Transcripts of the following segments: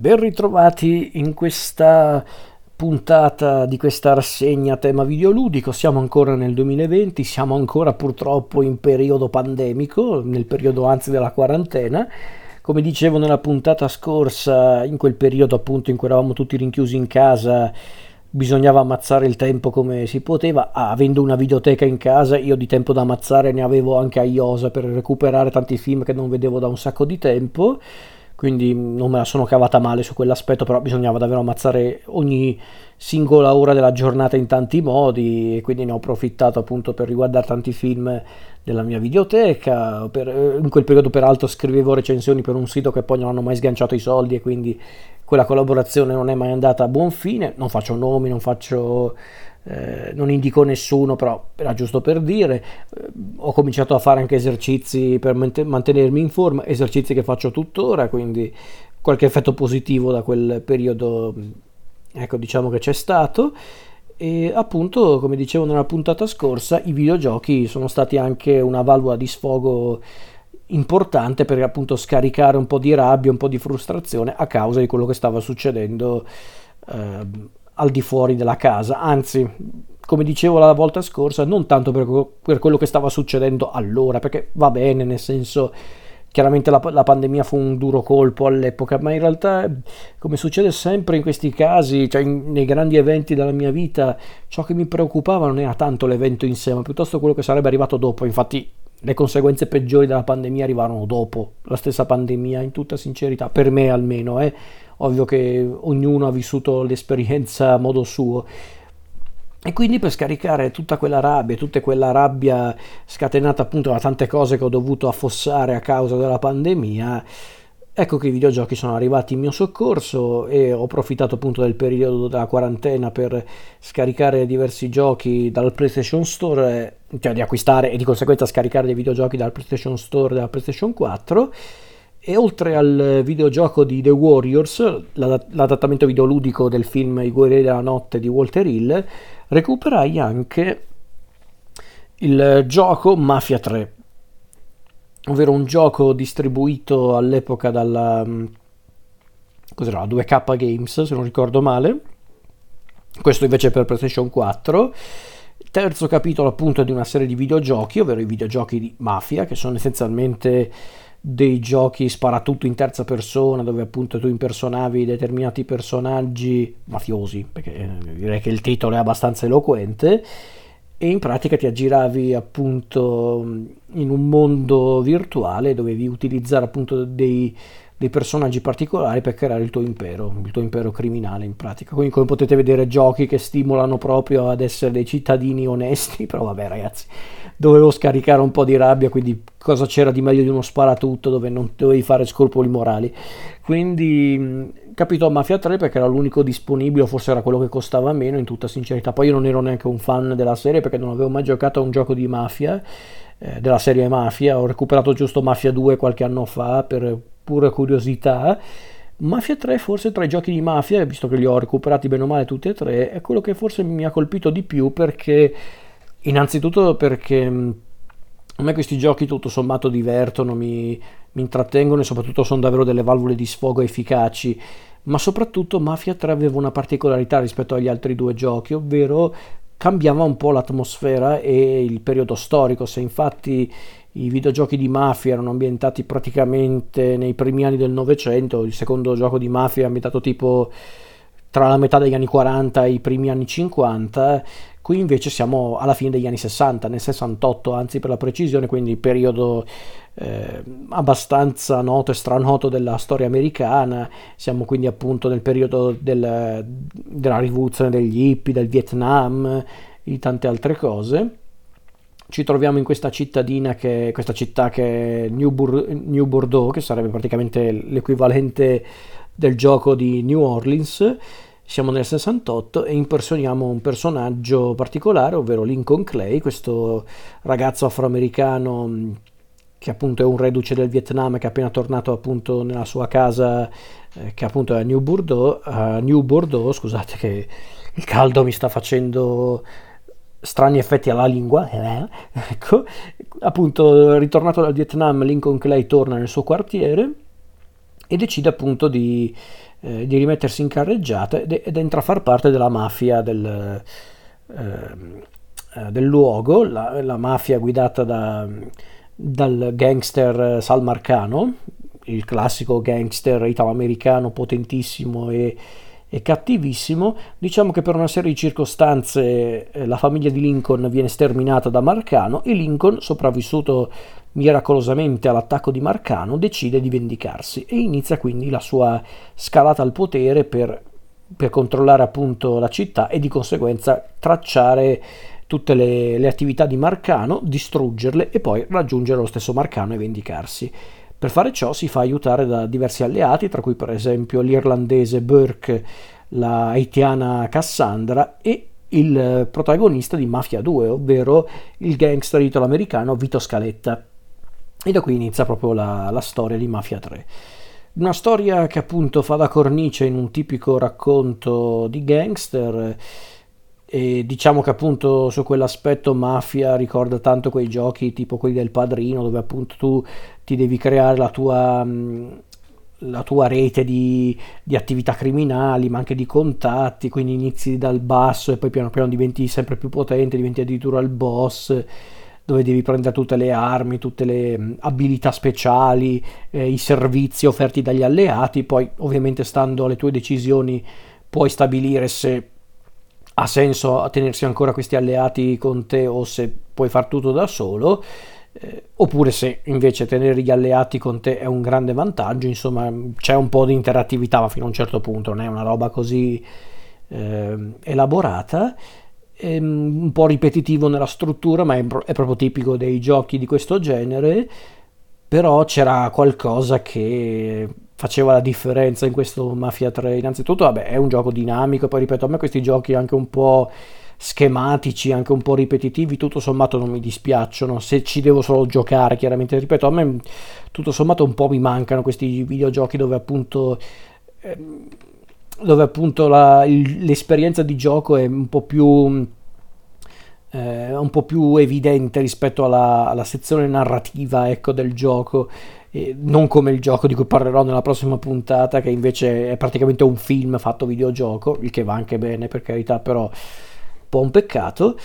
Ben ritrovati in questa puntata di questa rassegna tema videoludico. Siamo ancora nel 2020, siamo ancora purtroppo in periodo pandemico, nel periodo anzi della quarantena. Come dicevo nella puntata scorsa, in quel periodo appunto in cui eravamo tutti rinchiusi in casa, bisognava ammazzare il tempo come si poteva. Ah, avendo una videoteca in casa, io di tempo da ammazzare ne avevo anche a Iosa per recuperare tanti film che non vedevo da un sacco di tempo quindi non me la sono cavata male su quell'aspetto, però bisognava davvero ammazzare ogni singola ora della giornata in tanti modi e quindi ne ho approfittato appunto per riguardare tanti film della mia videoteca. Per, eh, in quel periodo peraltro scrivevo recensioni per un sito che poi non hanno mai sganciato i soldi e quindi quella collaborazione non è mai andata a buon fine. Non faccio nomi, non faccio eh, non indico nessuno, però era giusto per dire. Eh, ho cominciato a fare anche esercizi per mantenermi in forma, esercizi che faccio tuttora, quindi qualche effetto positivo da quel periodo, ecco, diciamo che c'è stato. E appunto, come dicevo nella puntata scorsa, i videogiochi sono stati anche una valvola di sfogo importante per appunto scaricare un po' di rabbia, un po' di frustrazione a causa di quello che stava succedendo eh, al di fuori della casa, anzi, come dicevo la volta scorsa, non tanto per, per quello che stava succedendo allora, perché va bene, nel senso, chiaramente la, la, pandemia fu un duro colpo all'epoca, ma in realtà, come succede sempre in questi casi, cioè in, nei grandi eventi della mia vita, ciò che mi preoccupava non era tanto l'evento in sé, ma piuttosto quello che sarebbe arrivato dopo. Infatti, le conseguenze peggiori della pandemia arrivarono dopo la stessa pandemia, in tutta sincerità, per me almeno, eh ovvio che ognuno ha vissuto l'esperienza a modo suo. E quindi per scaricare tutta quella rabbia, tutta quella rabbia scatenata appunto da tante cose che ho dovuto affossare a causa della pandemia, ecco che i videogiochi sono arrivati in mio soccorso e ho approfittato appunto del periodo della quarantena per scaricare diversi giochi dal PlayStation Store, cioè di acquistare e di conseguenza scaricare dei videogiochi dal PlayStation Store della PlayStation 4 e oltre al videogioco di The Warriors, l'adattamento videoludico del film I guerrieri della notte di Walter Hill, recuperai anche il gioco Mafia 3, ovvero un gioco distribuito all'epoca dalla mm, cos'era, 2K Games, se non ricordo male. Questo invece per PlayStation 4. Terzo capitolo appunto di una serie di videogiochi, ovvero i videogiochi di Mafia, che sono essenzialmente dei giochi sparatutto in terza persona dove appunto tu impersonavi determinati personaggi mafiosi perché eh, direi che il titolo è abbastanza eloquente e in pratica ti aggiravi appunto in un mondo virtuale dovevi utilizzare appunto dei, dei personaggi particolari per creare il tuo impero, il tuo impero criminale in pratica. Quindi come potete vedere giochi che stimolano proprio ad essere dei cittadini onesti, però vabbè ragazzi, dovevo scaricare un po' di rabbia, quindi cosa c'era di meglio di uno sparatutto dove non dovevi fare scrupoli morali. Quindi capito Mafia 3 perché era l'unico disponibile, forse era quello che costava meno in tutta sincerità. Poi io non ero neanche un fan della serie perché non avevo mai giocato a un gioco di mafia, eh, della serie Mafia, ho recuperato giusto Mafia 2 qualche anno fa per pura curiosità. Mafia 3 forse tra i giochi di mafia, visto che li ho recuperati bene o male tutti e tre, è quello che forse mi ha colpito di più perché Innanzitutto perché a me questi giochi tutto sommato divertono, mi, mi intrattengono e soprattutto sono davvero delle valvole di sfogo efficaci, ma soprattutto Mafia 3 aveva una particolarità rispetto agli altri due giochi, ovvero cambiava un po' l'atmosfera e il periodo storico. Se infatti i videogiochi di mafia erano ambientati praticamente nei primi anni del Novecento, il secondo gioco di mafia è ambientato tipo tra la metà degli anni 40 e i primi anni 50, Qui invece siamo alla fine degli anni 60, nel 68 anzi per la precisione, quindi periodo eh, abbastanza noto e stranoto della storia americana. Siamo quindi appunto nel periodo del, della rivoluzione degli hippie, del Vietnam, di tante altre cose. Ci troviamo in questa cittadina che questa città che è New, Bur- New Bordeaux, che sarebbe praticamente l'equivalente del gioco di New Orleans. Siamo nel 68 e impersoniamo un personaggio particolare, ovvero Lincoln Clay, questo ragazzo afroamericano mm, che appunto è un reduce del Vietnam che è appena tornato appunto nella sua casa eh, che appunto è a New Bordeaux, uh, New Bordeaux, scusate che il caldo mi sta facendo strani effetti alla lingua, eh, ecco, appunto ritornato dal Vietnam Lincoln Clay torna nel suo quartiere e decide appunto di eh, di rimettersi in carreggiata ed, ed, entra a far parte della mafia del, ehm, eh, del luogo, la, la, mafia guidata da, dal gangster Sal Marcano, il classico gangster italo-americano potentissimo e e cattivissimo. Diciamo che per una serie di circostanze eh, la famiglia di Lincoln viene sterminata da Marcano e Lincoln, sopravvissuto miracolosamente all'attacco di Marcano, decide di vendicarsi e inizia quindi la sua scalata al potere per, per controllare appunto la città e di conseguenza tracciare tutte le, le attività di Marcano, distruggerle e poi raggiungere lo stesso Marcano e vendicarsi. Per fare ciò si fa aiutare da diversi alleati, tra cui per esempio l'irlandese Burke, la haitiana Cassandra e il protagonista di Mafia 2, ovvero il gangster italo-americano Vito Scaletta. E da qui inizia proprio la, la storia di Mafia 3. Una storia che appunto fa da cornice in un tipico racconto di gangster e diciamo che appunto su quell'aspetto mafia ricorda tanto quei giochi tipo quelli del padrino dove appunto tu ti devi creare la tua, la tua rete di, di, attività criminali ma anche di contatti quindi inizi dal basso e poi piano piano diventi sempre più potente diventi addirittura il boss dove devi prendere tutte le armi, tutte le abilità speciali, eh, i servizi offerti dagli alleati, poi ovviamente stando alle tue decisioni puoi stabilire se ha senso tenersi ancora questi alleati con te o se puoi far tutto da solo, eh, oppure se invece tenere gli alleati con te è un grande vantaggio, insomma c'è un po' di interattività ma fino a un certo punto, non è una roba così eh, elaborata, è un po' ripetitivo nella struttura ma è, è proprio tipico dei giochi di questo genere, però c'era qualcosa che faceva la differenza in questo Mafia 3. Innanzitutto, vabbè, è un gioco dinamico, poi ripeto, a me questi giochi anche un po' schematici, anche un po' ripetitivi, tutto sommato non mi dispiacciono. Se ci devo solo giocare, chiaramente, ripeto, a me tutto sommato un po' mi mancano questi videogiochi dove appunto ehm, dove appunto la, l'esperienza di gioco è un po' più eh, un po' più evidente rispetto alla, alla sezione narrativa ecco, del gioco eh, non come il gioco di cui parlerò nella prossima puntata, che invece è praticamente un film fatto videogioco, il che va anche bene per carità, però un po' un peccato.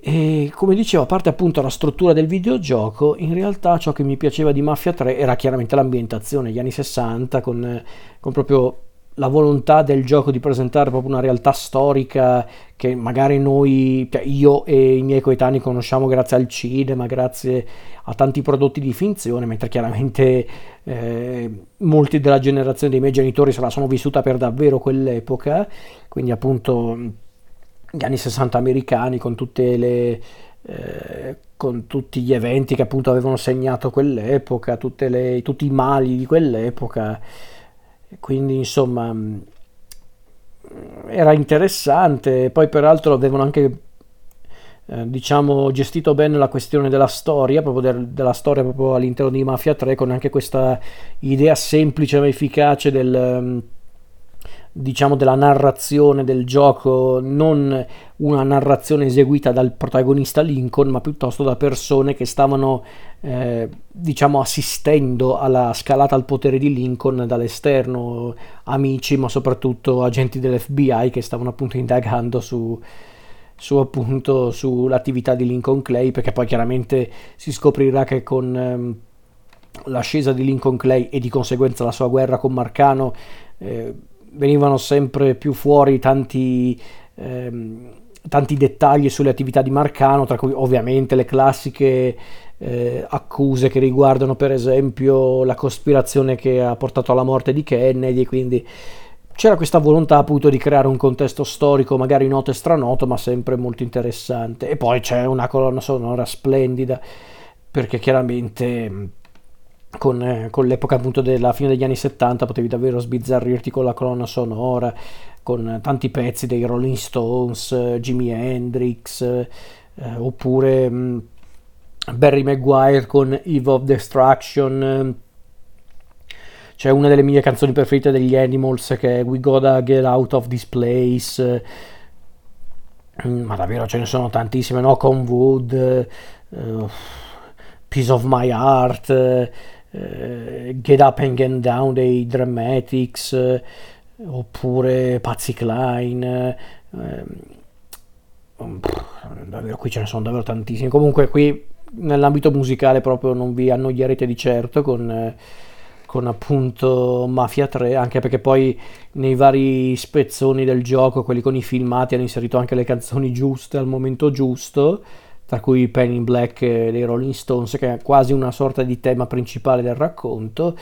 E come dicevo, a parte appunto la struttura del videogioco, in realtà ciò che mi piaceva di Mafia 3 era chiaramente l'ambientazione, gli anni 60, con, con proprio la volontà del gioco di presentare proprio una realtà storica che magari noi, cioè io e i miei coetanei conosciamo grazie al cinema, grazie a tanti prodotti di finzione, mentre chiaramente eh, molti della generazione dei miei genitori se la sono vissuta per davvero quell'epoca, quindi appunto gli anni 60 americani con tutte le... Eh, con tutti gli eventi che appunto avevano segnato quell'epoca, le, tutti i mali di quell'epoca, quindi insomma era interessante, poi peraltro avevano anche eh, diciamo gestito bene la questione della storia, proprio del, della storia proprio all'interno di Mafia 3 con anche questa idea semplice ma efficace del mm, diciamo della narrazione del gioco, non una narrazione eseguita dal protagonista Lincoln, ma piuttosto da persone che stavano eh, diciamo assistendo alla scalata al potere di Lincoln dall'esterno, amici, ma soprattutto agenti dell'FBI che stavano appunto indagando su su appunto sull'attività di Lincoln Clay perché poi chiaramente si scoprirà che con ehm, l'ascesa di Lincoln Clay e di conseguenza la sua guerra con Marcano eh, venivano sempre più fuori tanti, ehm, tanti dettagli sulle attività di Marcano tra cui ovviamente le classiche eh, accuse che riguardano per esempio la cospirazione che ha portato alla morte di Kennedy quindi c'era questa volontà appunto di creare un contesto storico, magari noto e stranoto, ma sempre molto interessante. E poi c'è una colonna sonora splendida, perché chiaramente con, eh, con, l'epoca appunto della fine degli anni 70 potevi davvero sbizzarrirti con la colonna sonora, con tanti pezzi dei Rolling Stones, Jimi Hendrix, eh, oppure mh, mm, Barry Maguire con Eve of Destruction c'è una delle mie canzoni preferite degli Animals che è We Gotta Get Out of This Place. Mm, ma davvero ce ne sono tantissime, no? Con Wood, uh, Piece of My Heart. Eh, Get Up and Get Down dei Dramatics, eh, oppure Pazzi Klein. Eh, davvero, qui ce ne sono davvero tantissimi. Comunque qui nell'ambito musicale proprio non vi annoierete di certo con, eh, con appunto Mafia 3, anche perché poi nei vari spezzoni del gioco, quelli con i filmati, hanno inserito anche le canzoni giuste al momento giusto, tra cui Penny in Black dei Rolling Stones, che è quasi una sorta di tema principale del racconto.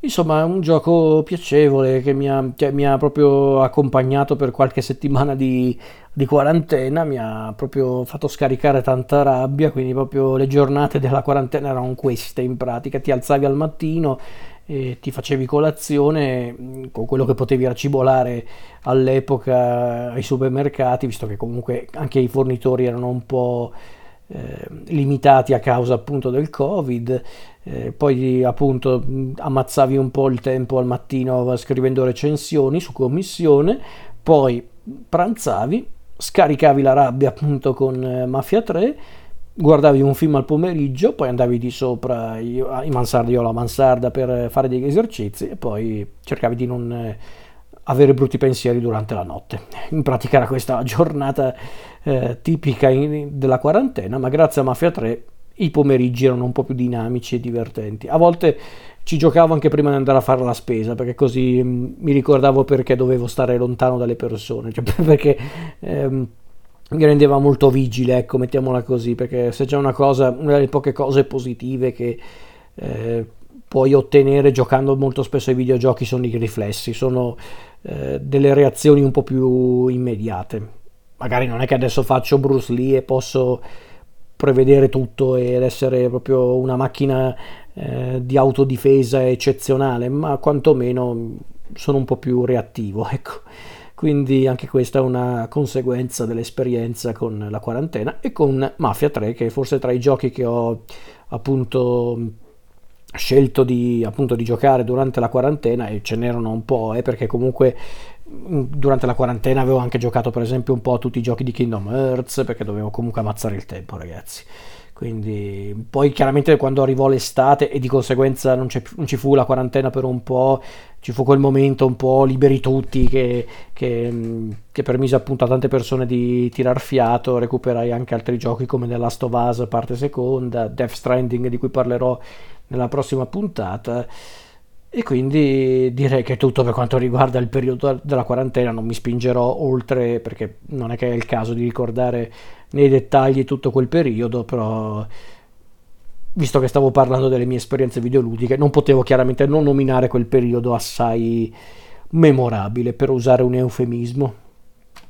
Insomma, è un gioco piacevole che mi ha, cioè, mi ha proprio accompagnato per qualche settimana di, di, quarantena, mi ha proprio fatto scaricare tanta rabbia, quindi proprio le giornate della quarantena erano queste in pratica, ti alzavi al mattino e ti facevi colazione mm, con quello che potevi racibolare all'epoca ai supermercati, visto che comunque anche i fornitori erano un po' eh, limitati a causa appunto del covid eh, poi appunto ammazzavi un po' il tempo al mattino scrivendo recensioni su commissione, poi pranzavi, scaricavi la rabbia appunto con eh, Mafia 3, guardavi un film al pomeriggio, poi andavi di sopra io, in mansarda, io alla mansarda per fare degli esercizi e poi cercavi di non eh, avere brutti pensieri durante la notte. In pratica era questa giornata eh, tipica in, della quarantena, ma grazie a Mafia 3 i pomeriggi erano un po' più dinamici e divertenti. A volte ci giocavo anche prima di andare a fare la spesa, perché così mh, mm, mi ricordavo perché dovevo stare lontano dalle persone, cioè perché ehm, mi rendeva molto vigile, ecco, mettiamola così, perché se c'è una cosa, una delle poche cose positive che eh, puoi ottenere giocando molto spesso ai videogiochi sono i riflessi, sono eh, delle reazioni un po' più immediate. Magari non è che adesso faccio Bruce Lee e posso prevedere tutto ed essere proprio una macchina eh, di autodifesa eccezionale, ma quantomeno sono un po' più reattivo, ecco. Quindi anche questa è una conseguenza dell'esperienza con la quarantena e con Mafia 3, che è forse tra i giochi che ho appunto scelto di, appunto, di giocare durante la quarantena e ce n'erano un po', eh, perché comunque durante la quarantena avevo anche giocato per esempio un po' a tutti i giochi di Kingdom Hearts perché dovevo comunque ammazzare il tempo ragazzi quindi poi chiaramente quando arrivò l'estate e di conseguenza non, non, ci fu la quarantena per un po' ci fu quel momento un po' liberi tutti che, che, che permise appunto a tante persone di tirar fiato recuperai anche altri giochi come The Last of Us parte seconda Death Stranding di cui parlerò nella prossima puntata e quindi direi che è tutto per quanto riguarda il periodo della quarantena, non mi spingerò oltre perché non è che è il caso di ricordare nei dettagli tutto quel periodo, però visto che stavo parlando delle mie esperienze videoludiche, non potevo chiaramente non nominare quel periodo assai memorabile, per usare un eufemismo.